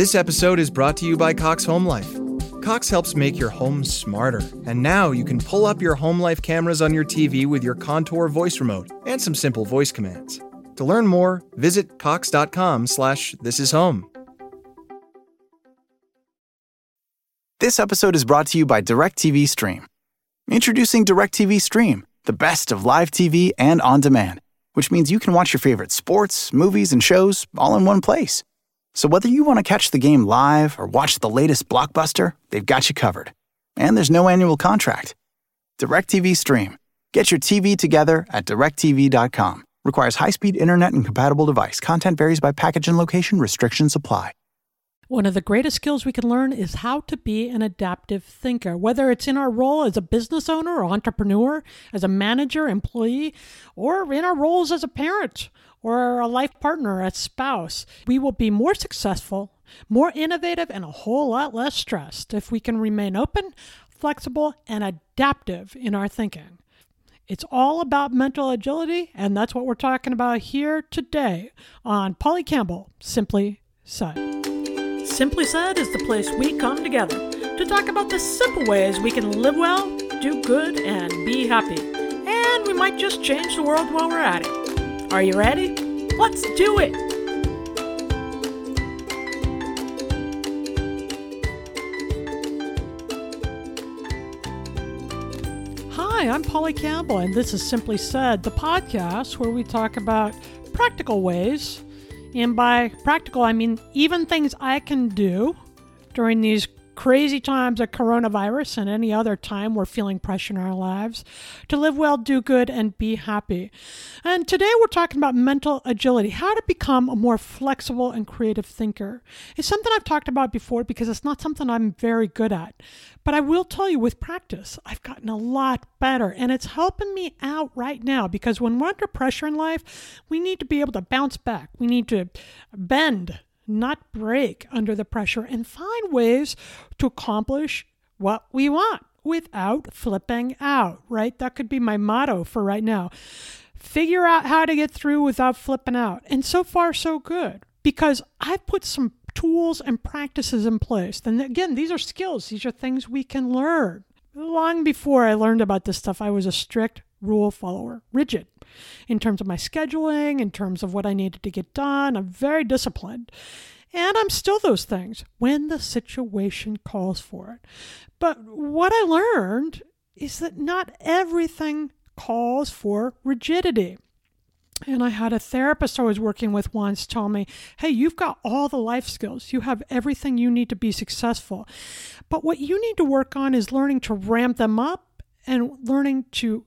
This episode is brought to you by Cox Home Life. Cox helps make your home smarter, and now you can pull up your home life cameras on your TV with your Contour voice remote and some simple voice commands. To learn more, visit cox.com/slash this is home. This episode is brought to you by DirecTV Stream. Introducing DirecTV Stream, the best of live TV and on demand, which means you can watch your favorite sports, movies, and shows all in one place. So whether you want to catch the game live or watch the latest blockbuster, they've got you covered. And there's no annual contract. DirecTV Stream. Get your TV together at directv.com. Requires high-speed internet and compatible device. Content varies by package and location. Restrictions apply. One of the greatest skills we can learn is how to be an adaptive thinker, whether it's in our role as a business owner or entrepreneur, as a manager, employee, or in our roles as a parent or a life partner, a spouse. We will be more successful, more innovative, and a whole lot less stressed if we can remain open, flexible, and adaptive in our thinking. It's all about mental agility, and that's what we're talking about here today on Polly Campbell Simply Said. Simply Said is the place we come together to talk about the simple ways we can live well, do good, and be happy. And we might just change the world while we're at it. Are you ready? Let's do it! Hi, I'm Polly Campbell, and this is Simply Said, the podcast where we talk about practical ways and by practical, I mean even things I can do during these crazy times of coronavirus and any other time we're feeling pressure in our lives to live well, do good, and be happy. And today we're talking about mental agility, how to become a more flexible and creative thinker. It's something I've talked about before because it's not something I'm very good at. But I will tell you with practice, I've gotten a lot better and it's helping me out right now because when we're under pressure in life, we need to be able to bounce back. We need to bend not break under the pressure and find ways to accomplish what we want without flipping out, right? That could be my motto for right now. Figure out how to get through without flipping out. And so far, so good because I've put some tools and practices in place. And again, these are skills, these are things we can learn. Long before I learned about this stuff, I was a strict rule follower, rigid in terms of my scheduling, in terms of what I needed to get done. I'm very disciplined. And I'm still those things when the situation calls for it. But what I learned is that not everything calls for rigidity. And I had a therapist I was working with once tell me, hey, you've got all the life skills. You have everything you need to be successful. But what you need to work on is learning to ramp them up and learning to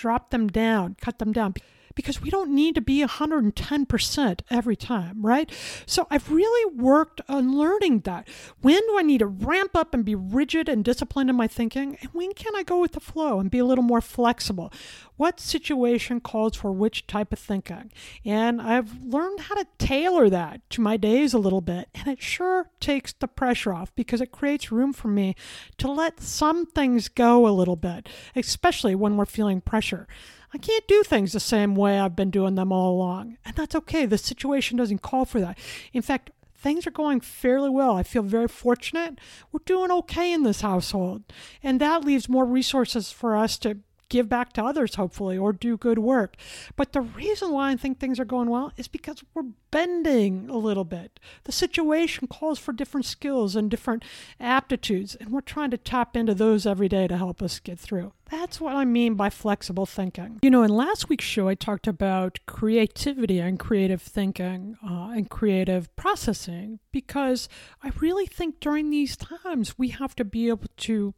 drop them down, cut them down because we don't need to be 110% every time, right? So I've really worked on learning that. When do I need to ramp up and be rigid and disciplined in my thinking? And when can I go with the flow and be a little more flexible? What situation calls for which type of thinking? And I've learned how to tailor that to my days a little bit. And it sure takes the pressure off because it creates room for me to let some things go a little bit, especially when we're feeling pressure. I can't do things the same way I've been doing them all along. And that's okay. The situation doesn't call for that. In fact, things are going fairly well. I feel very fortunate. We're doing okay in this household. And that leaves more resources for us to give back to others, hopefully, or do good work. But the reason why I think things are going well is because we're bending a little bit. The situation calls for different skills and different aptitudes, and we're trying to tap into those every day to help us get through. That's what I mean by flexible thinking. You know, in last week's show, I talked about creativity and creative thinking uh, and creative processing because I really think during these times we have to be able to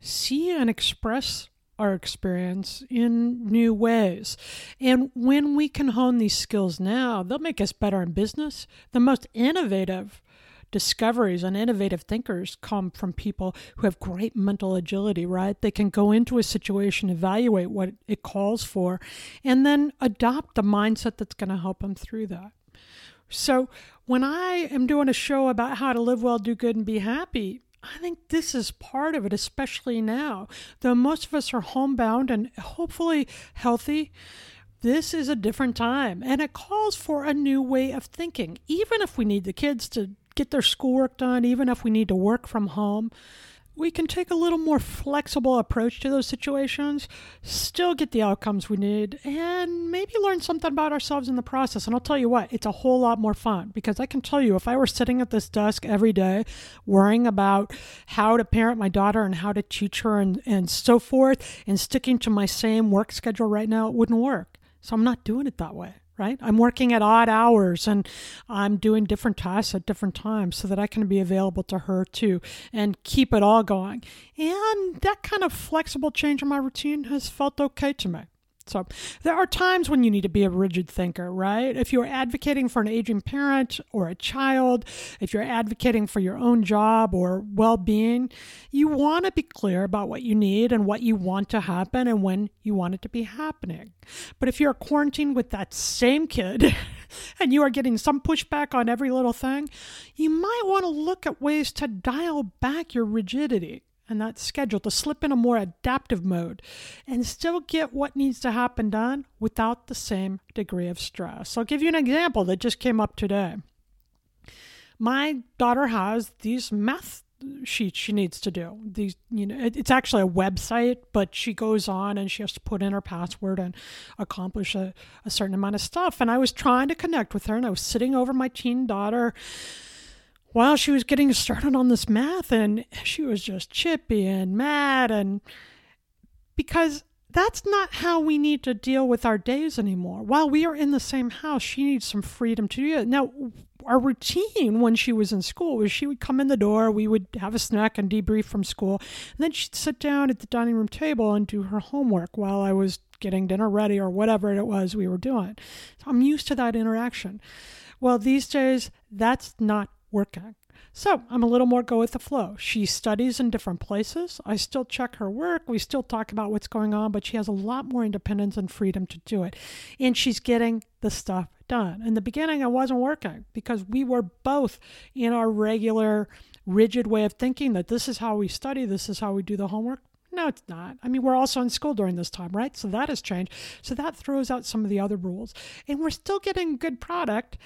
see and express our experience in new ways. And when we can hone these skills now, they'll make us better in business. The most innovative discoveries and innovative thinkers come from people who have great mental agility, right? They can go into a situation, evaluate what it calls for, and then adopt the mindset that's going to help them through that. So, when I am doing a show about how to live well, do good, and be happy, I think this is part of it, especially now. Though most of us are homebound and hopefully healthy, this is a different time and it calls for a new way of thinking. Even if we need the kids to get their schoolwork done, even if we need to work from home we can take a little more flexible approach to those situations, still get the outcomes we need, and maybe learn something about ourselves in the process. And I'll tell you what, it's a whole lot more fun because I can tell you if I were sitting at this desk every day worrying about how to parent my daughter and how to teach her and, and so forth, and sticking to my same work schedule right now, it wouldn't work. So I'm not doing it that way right? I'm working at odd hours and I'm doing different tasks at different times so that I can be available to her too and keep it all going. And that kind of flexible change in my routine has felt okay to me. So there are times when you need to be a rigid thinker, right? If you're advocating for an aging parent or a child, if you're advocating for your own job or well being, you want to be clear about what you need and what you want to happen and when you want it to be happening. But if you're quarantined with that same kid, and you are getting some pushback on every little thing, you might want to look at ways to dial back your rigidity and that schedule to slip in a more adaptive mode and still get what needs to happen done without the same degree of stress. I'll give you an example that just came up today. My daughter has these math sheets she needs to do. These, you know, it's actually a website, but she goes on and she has to put in her password and accomplish a, a certain amount of stuff. And I was trying to connect with her, and I was sitting over my teen daughter while she was getting started on this math and she was just chippy and mad and because that's not how we need to deal with our days anymore. While we are in the same house, she needs some freedom to do it. Now, our routine when she was in school was she would come in the door, we would have a snack and debrief from school, and then she'd sit down at the dining room table and do her homework while I was getting dinner ready or whatever it was we were doing. So I'm used to that interaction. Well, these days, that's not working. So I'm a little more go with the flow. She studies in different places. I still check her work. We still talk about what's going on, but she has a lot more independence and freedom to do it. And she's getting the stuff done. In the beginning, I wasn't working because we were both in our regular, rigid way of thinking that this is how we study, this is how we do the homework. No, it's not. I mean, we're also in school during this time, right? So that has changed. So that throws out some of the other rules. And we're still getting good product,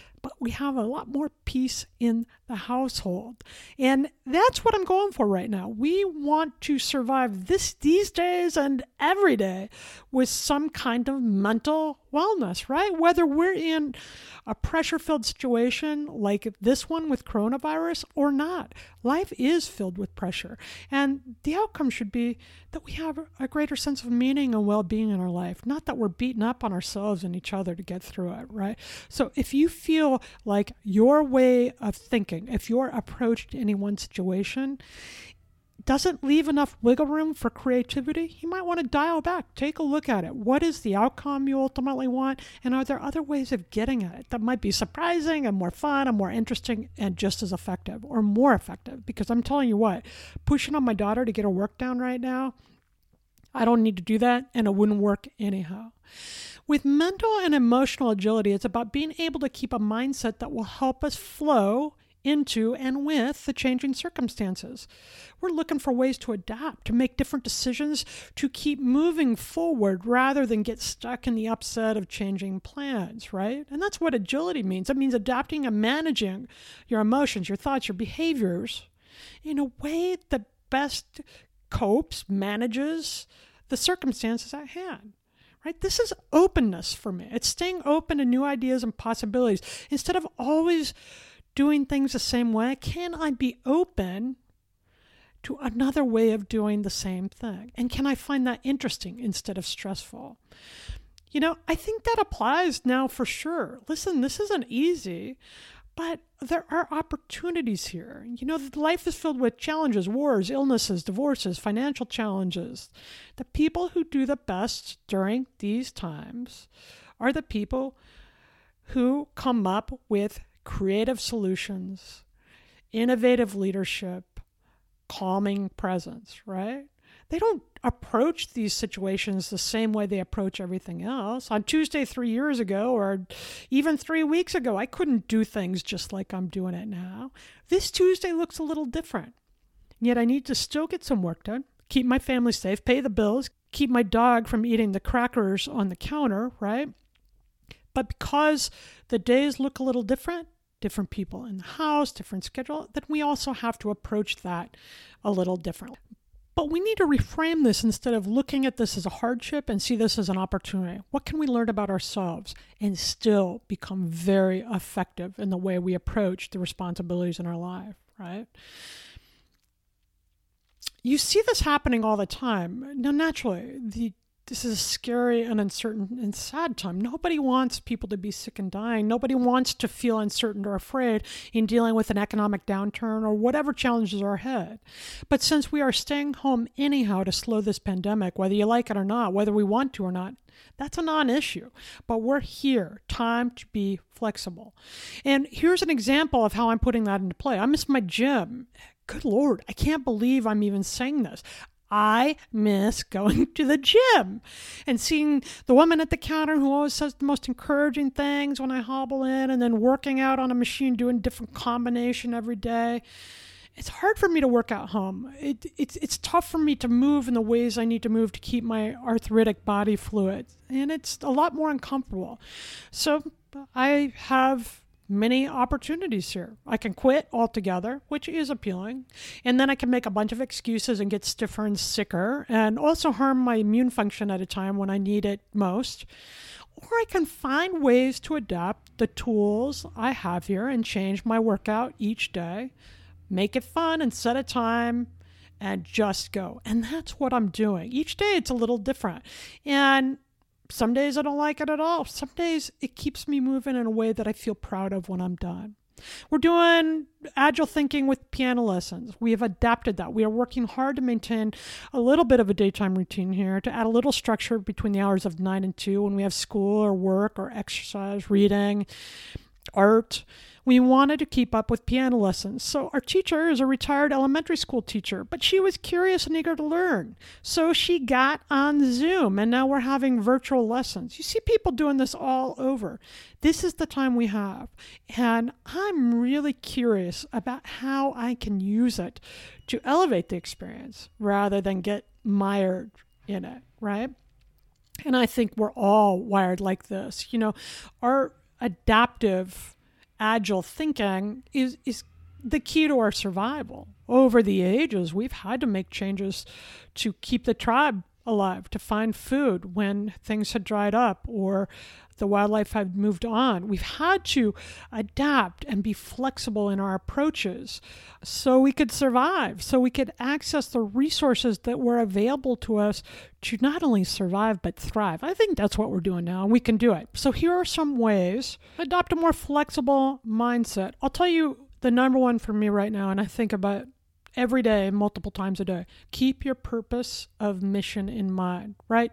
we have a lot more peace in the household. And that's what I'm going for right now. We want to survive this these days and every day with some kind of mental wellness, right? Whether we're in a pressure-filled situation like this one with coronavirus or not. Life is filled with pressure. And the outcome should be that we have a greater sense of meaning and well-being in our life, not that we're beaten up on ourselves and each other to get through it, right? So if you feel feel like your way of thinking, if your approach to any one situation doesn't leave enough wiggle room for creativity, you might want to dial back. Take a look at it. What is the outcome you ultimately want? And are there other ways of getting at it that might be surprising and more fun and more interesting and just as effective or more effective? Because I'm telling you what, pushing on my daughter to get her work down right now, I don't need to do that and it wouldn't work anyhow. With mental and emotional agility, it's about being able to keep a mindset that will help us flow into and with the changing circumstances. We're looking for ways to adapt, to make different decisions, to keep moving forward rather than get stuck in the upset of changing plans, right? And that's what agility means. It means adapting and managing your emotions, your thoughts, your behaviors in a way that best copes, manages the circumstances at hand right? This is openness for me. It's staying open to new ideas and possibilities. Instead of always doing things the same way, can I be open to another way of doing the same thing? And can I find that interesting instead of stressful? You know, I think that applies now for sure. Listen, this isn't easy. But there are opportunities here. You know, life is filled with challenges, wars, illnesses, divorces, financial challenges. The people who do the best during these times are the people who come up with creative solutions, innovative leadership, calming presence, right? They don't approach these situations the same way they approach everything else. On Tuesday, three years ago, or even three weeks ago, I couldn't do things just like I'm doing it now. This Tuesday looks a little different. Yet I need to still get some work done, keep my family safe, pay the bills, keep my dog from eating the crackers on the counter, right? But because the days look a little different, different people in the house, different schedule, then we also have to approach that a little differently. But we need to reframe this instead of looking at this as a hardship and see this as an opportunity. What can we learn about ourselves and still become very effective in the way we approach the responsibilities in our life, right? You see this happening all the time. Now, naturally, the this is a scary and uncertain and sad time. Nobody wants people to be sick and dying. Nobody wants to feel uncertain or afraid in dealing with an economic downturn or whatever challenges are ahead. But since we are staying home anyhow to slow this pandemic, whether you like it or not, whether we want to or not, that's a non issue. But we're here. Time to be flexible. And here's an example of how I'm putting that into play. I miss my gym. Good Lord, I can't believe I'm even saying this. I miss going to the gym and seeing the woman at the counter who always says the most encouraging things when I hobble in and then working out on a machine doing different combination every day. It's hard for me to work out home. It, it's, it's tough for me to move in the ways I need to move to keep my arthritic body fluid, and it's a lot more uncomfortable. So I have many opportunities here. I can quit altogether, which is appealing, and then I can make a bunch of excuses and get stiffer and sicker and also harm my immune function at a time when I need it most. Or I can find ways to adapt the tools I have here and change my workout each day, make it fun and set a time and just go. And that's what I'm doing. Each day it's a little different. And some days I don't like it at all. Some days it keeps me moving in a way that I feel proud of when I'm done. We're doing agile thinking with piano lessons. We have adapted that. We are working hard to maintain a little bit of a daytime routine here, to add a little structure between the hours of 9 and 2 when we have school or work or exercise, reading, art. We wanted to keep up with piano lessons. So, our teacher is a retired elementary school teacher, but she was curious and eager to learn. So, she got on Zoom, and now we're having virtual lessons. You see people doing this all over. This is the time we have. And I'm really curious about how I can use it to elevate the experience rather than get mired in it, right? And I think we're all wired like this. You know, our adaptive agile thinking is is the key to our survival. Over the ages, we've had to make changes to keep the tribe alive, to find food when things had dried up or the wildlife had moved on. We've had to adapt and be flexible in our approaches so we could survive, so we could access the resources that were available to us to not only survive but thrive. I think that's what we're doing now, and we can do it. So here are some ways adopt a more flexible mindset. I'll tell you the number one for me right now, and I think about every day, multiple times a day. Keep your purpose of mission in mind, right?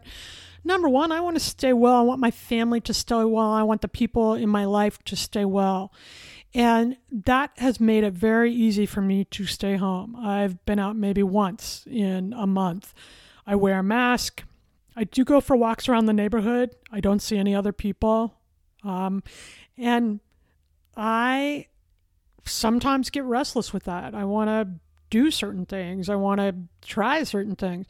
Number one, I want to stay well. I want my family to stay well. I want the people in my life to stay well. And that has made it very easy for me to stay home. I've been out maybe once in a month. I wear a mask. I do go for walks around the neighborhood. I don't see any other people. Um, and I sometimes get restless with that. I want to do certain things, I want to try certain things.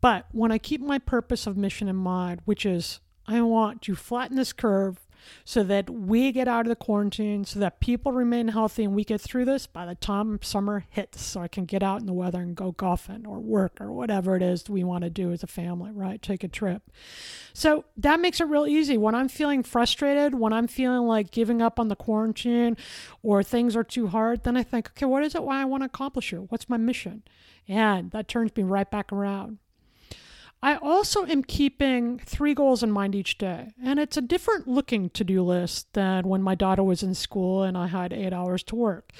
But when I keep my purpose of mission in mind, which is I want to flatten this curve so that we get out of the quarantine, so that people remain healthy and we get through this by the time summer hits, so I can get out in the weather and go golfing or work or whatever it is we want to do as a family, right? Take a trip. So that makes it real easy. When I'm feeling frustrated, when I'm feeling like giving up on the quarantine or things are too hard, then I think, okay, what is it why I want to accomplish here? What's my mission? And that turns me right back around. I also am keeping three goals in mind each day, and it's a different looking to do list than when my daughter was in school and I had eight hours to work.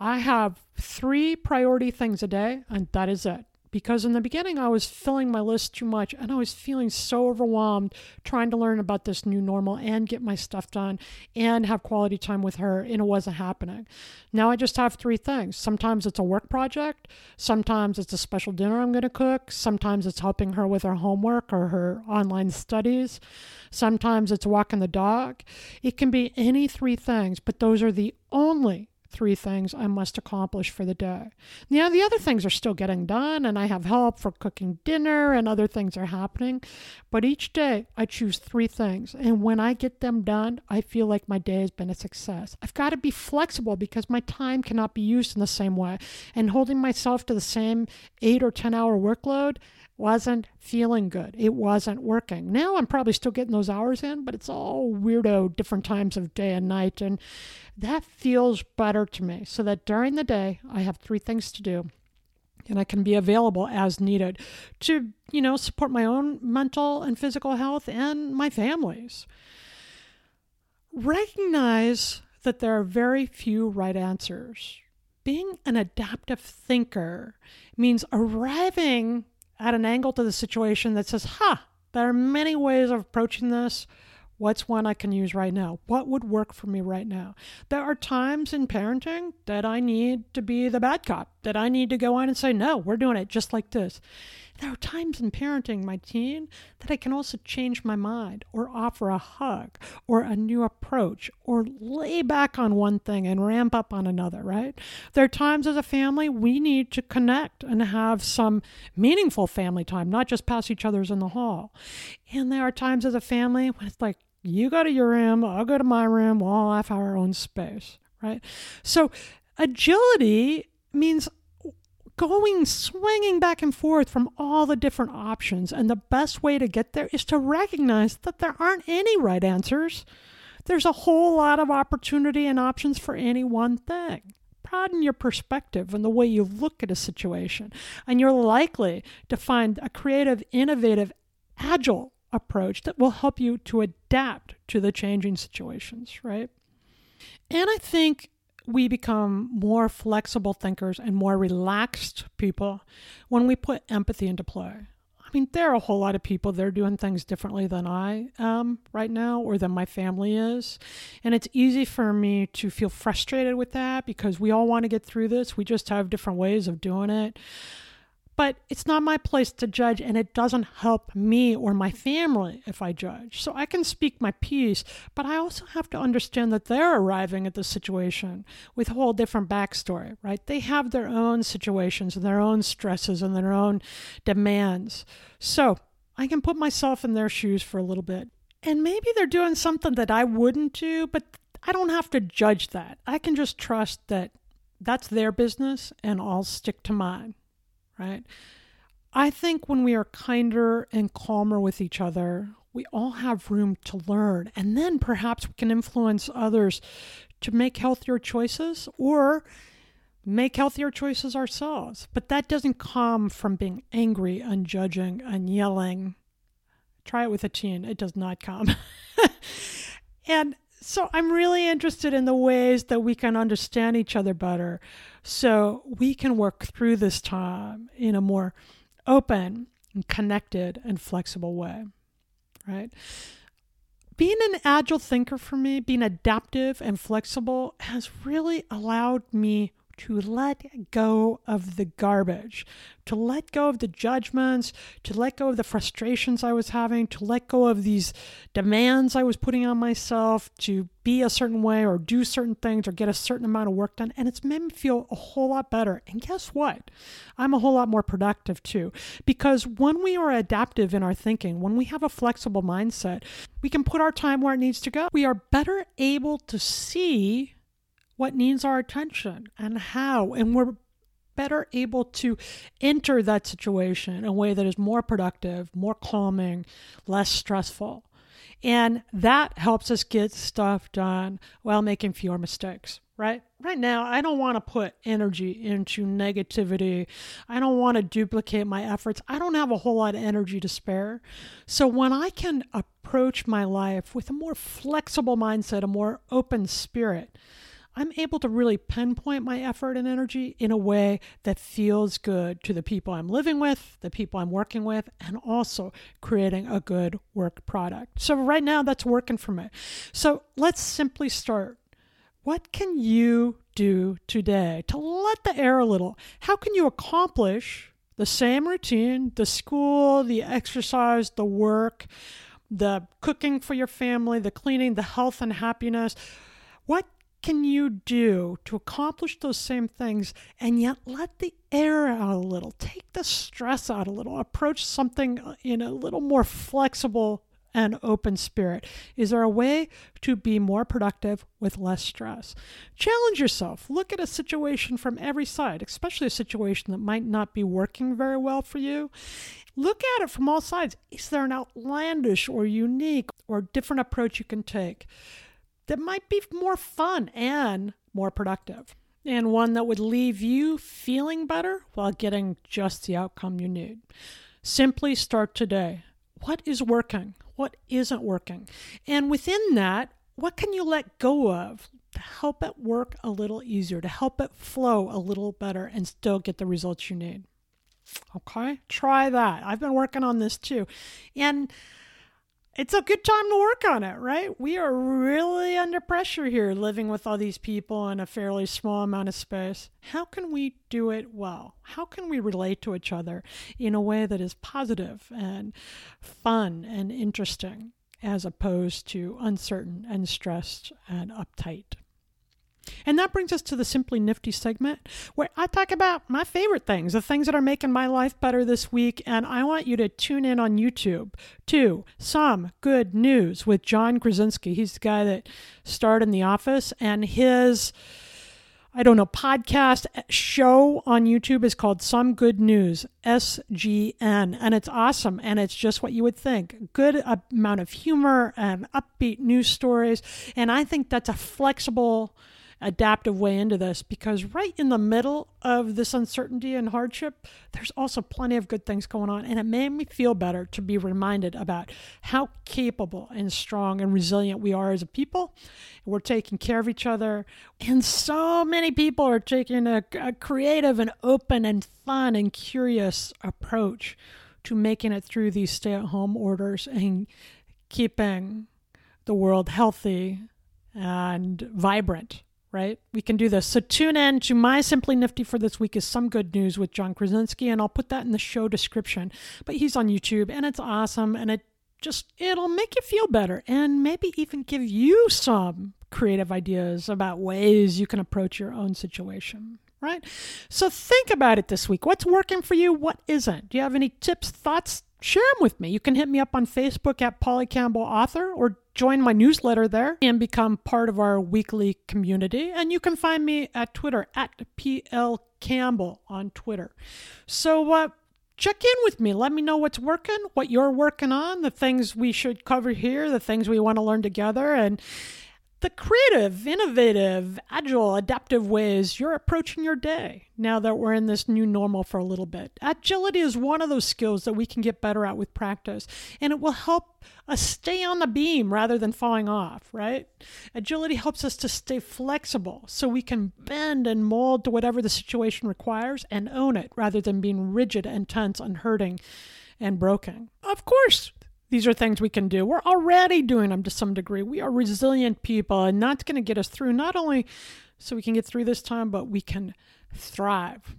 I have three priority things a day, and that is it because in the beginning I was filling my list too much and I was feeling so overwhelmed trying to learn about this new normal and get my stuff done and have quality time with her and it wasn't happening. Now I just have three things. Sometimes it's a work project, sometimes it's a special dinner I'm going to cook, sometimes it's helping her with her homework or her online studies, sometimes it's walking the dog. It can be any three things, but those are the only three things I must accomplish for the day. Now, the other things are still getting done, and I have help for cooking dinner, and other things are happening. But each day, I choose three things. And when I get them done, I feel like my day has been a success. I've got to be flexible because my time cannot be used in the same way. And holding myself to the same eight or 10 hour workload wasn't feeling good. It wasn't working. Now I'm probably still getting those hours in, but it's all weirdo, different times of day and night. And that feels better to me. So that during the day, I have three things to do and I can be available as needed to, you know, support my own mental and physical health and my family's. Recognize that there are very few right answers. Being an adaptive thinker means arriving at an angle to the situation that says, huh, there are many ways of approaching this. What's one I can use right now? What would work for me right now? There are times in parenting that I need to be the bad cop, that I need to go on and say, no, we're doing it just like this. There are times in parenting my teen that I can also change my mind or offer a hug or a new approach or lay back on one thing and ramp up on another, right? There are times as a family we need to connect and have some meaningful family time, not just pass each other's in the hall. And there are times as a family when it's like, you go to your room, I'll go to my room, we'll all have our own space, right? So agility means going swinging back and forth from all the different options. And the best way to get there is to recognize that there aren't any right answers. There's a whole lot of opportunity and options for any one thing. Broaden your perspective and the way you look at a situation, and you're likely to find a creative, innovative, agile approach that will help you to adapt to the changing situations, right? And I think we become more flexible thinkers and more relaxed people when we put empathy into play. I mean, there are a whole lot of people that are doing things differently than I am right now or than my family is. And it's easy for me to feel frustrated with that because we all want to get through this. We just have different ways of doing it. But it's not my place to judge, and it doesn't help me or my family if I judge. So I can speak my piece, but I also have to understand that they're arriving at the situation with a whole different backstory, right? They have their own situations and their own stresses and their own demands. So I can put myself in their shoes for a little bit. And maybe they're doing something that I wouldn't do, but I don't have to judge that. I can just trust that that's their business and I'll stick to mine right? I think when we are kinder and calmer with each other, we all have room to learn. And then perhaps we can influence others to make healthier choices or make healthier choices ourselves. But that doesn't come from being angry and judging and yelling. Try it with a teen, it does not come. and so I'm really interested in the ways that we can understand each other better so we can work through this time in a more open and connected and flexible way, right? Being an agile thinker for me, being adaptive and flexible, has really allowed me to let go of the garbage, to let go of the judgments, to let go of the frustrations I was having, to let go of these demands I was putting on myself to be a certain way or do certain things or get a certain amount of work done. And it's made me feel a whole lot better. And guess what? I'm a whole lot more productive too. Because when we are adaptive in our thinking, when we have a flexible mindset, we can put our time where it needs to go. We are better able to see what needs our attention and how. And we're better able to enter that situation in a way that is more productive, more calming, less stressful. And that helps us get stuff done while making fewer mistakes, right? Right now, I don't want to put energy into negativity. I don't want to duplicate my efforts. I don't have a whole lot of energy to spare. So when I can approach my life with a more flexible mindset, a more open spirit, I'm able to really pinpoint my effort and energy in a way that feels good to the people I'm living with, the people I'm working with, and also creating a good work product. So, right now, that's working for me. So, let's simply start. What can you do today to let the air a little? How can you accomplish the same routine, the school, the exercise, the work, the cooking for your family, the cleaning, the health and happiness? What can you do to accomplish those same things and yet let the air out a little, take the stress out a little, approach something uh, in a little more flexible and open spirit? Is there a way to be more productive with less stress? Challenge yourself. Look at a situation from every side, especially a situation that might not be working very well for you. Look at it from all sides. Is there an outlandish or unique or different approach you can take that might be more fun and more productive? And one that would leave you feeling better while getting just the outcome you need. Simply start today. What is working? what isn't working. And within that, what can you let go of to help it work a little easier, to help it flow a little better and still get the results you need? Okay, try that. I've been working on this too. And it's a good time to work on it, right? We are really under pressure here living with all these people in a fairly small amount of space. How can we do it well? How can we relate to each other in a way that is positive and fun and interesting as opposed to uncertain and stressed and uptight? And that brings us to the Simply Nifty segment where I talk about my favorite things, the things that are making my life better this week. And I want you to tune in on YouTube to Some Good News with John Krasinski. He's the guy that starred in The Office, and his. I don't know, podcast show on YouTube is called Some Good News, SGN, and it's awesome. And it's just what you would think good amount of humor and upbeat news stories. And I think that's a flexible adaptive way into this because right in the middle of this uncertainty and hardship, there's also plenty of good things going on. And it made me feel better to be reminded about how capable and strong and resilient we are as a people. We're taking care of each other. And so many people are taking a, a creative and open and fun and curious approach to making it through these stay at home orders and keeping the world healthy and vibrant right? We can do this. So tune in to my Simply Nifty for this week is some good news with John Krasinski, and I'll put that in the show description. But he's on YouTube, and it's awesome, and it just it'll make you feel better, and maybe even give you some creative ideas about ways you can approach your own situation. Right? So think about it this week. What's working for you? What isn't? Do you have any tips, thoughts, share them with me. You can hit me up on Facebook at Polly Campbell Author or join my newsletter there and become part of our weekly community. And you can find me at Twitter at PL Campbell on Twitter. So, uh, check in with me. Let me know what's working, what you're working on, the things we should cover here, the things we want to learn together. And the creative, innovative, agile, adaptive ways you're approaching your day now that we're in this new normal for a little bit. Agility is one of those skills that we can get better at with practice, and it will help us stay on the beam rather than falling off, right? Agility helps us to stay flexible so we can bend and mold to whatever the situation requires and own it rather than being rigid and tense and hurting and broken. Of course, these are things we can do. We're already doing them to some degree. We are resilient people, and that's going to get us through not only so we can get through this time, but we can thrive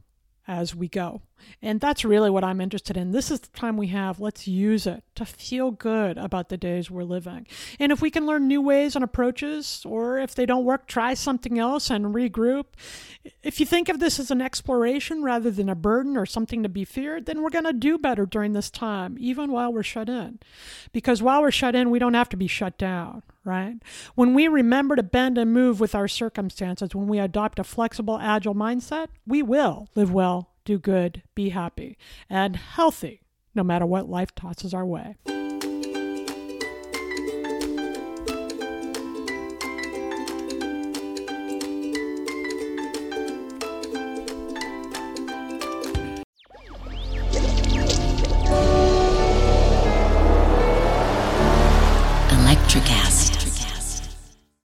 as we go. And that's really what I'm interested in. This is the time we have. Let's use it to feel good about the days we're living. And if we can learn new ways and approaches, or if they don't work, try something else and regroup. If you think of this as an exploration rather than a burden or something to be feared, then we're going to do better during this time, even while we're shut in. Because while we're shut in, we don't have to be shut down, right? When we remember to bend and move with our circumstances, when we adopt a flexible, agile mindset, we will live well do good, be happy, and healthy no matter what life tosses our way.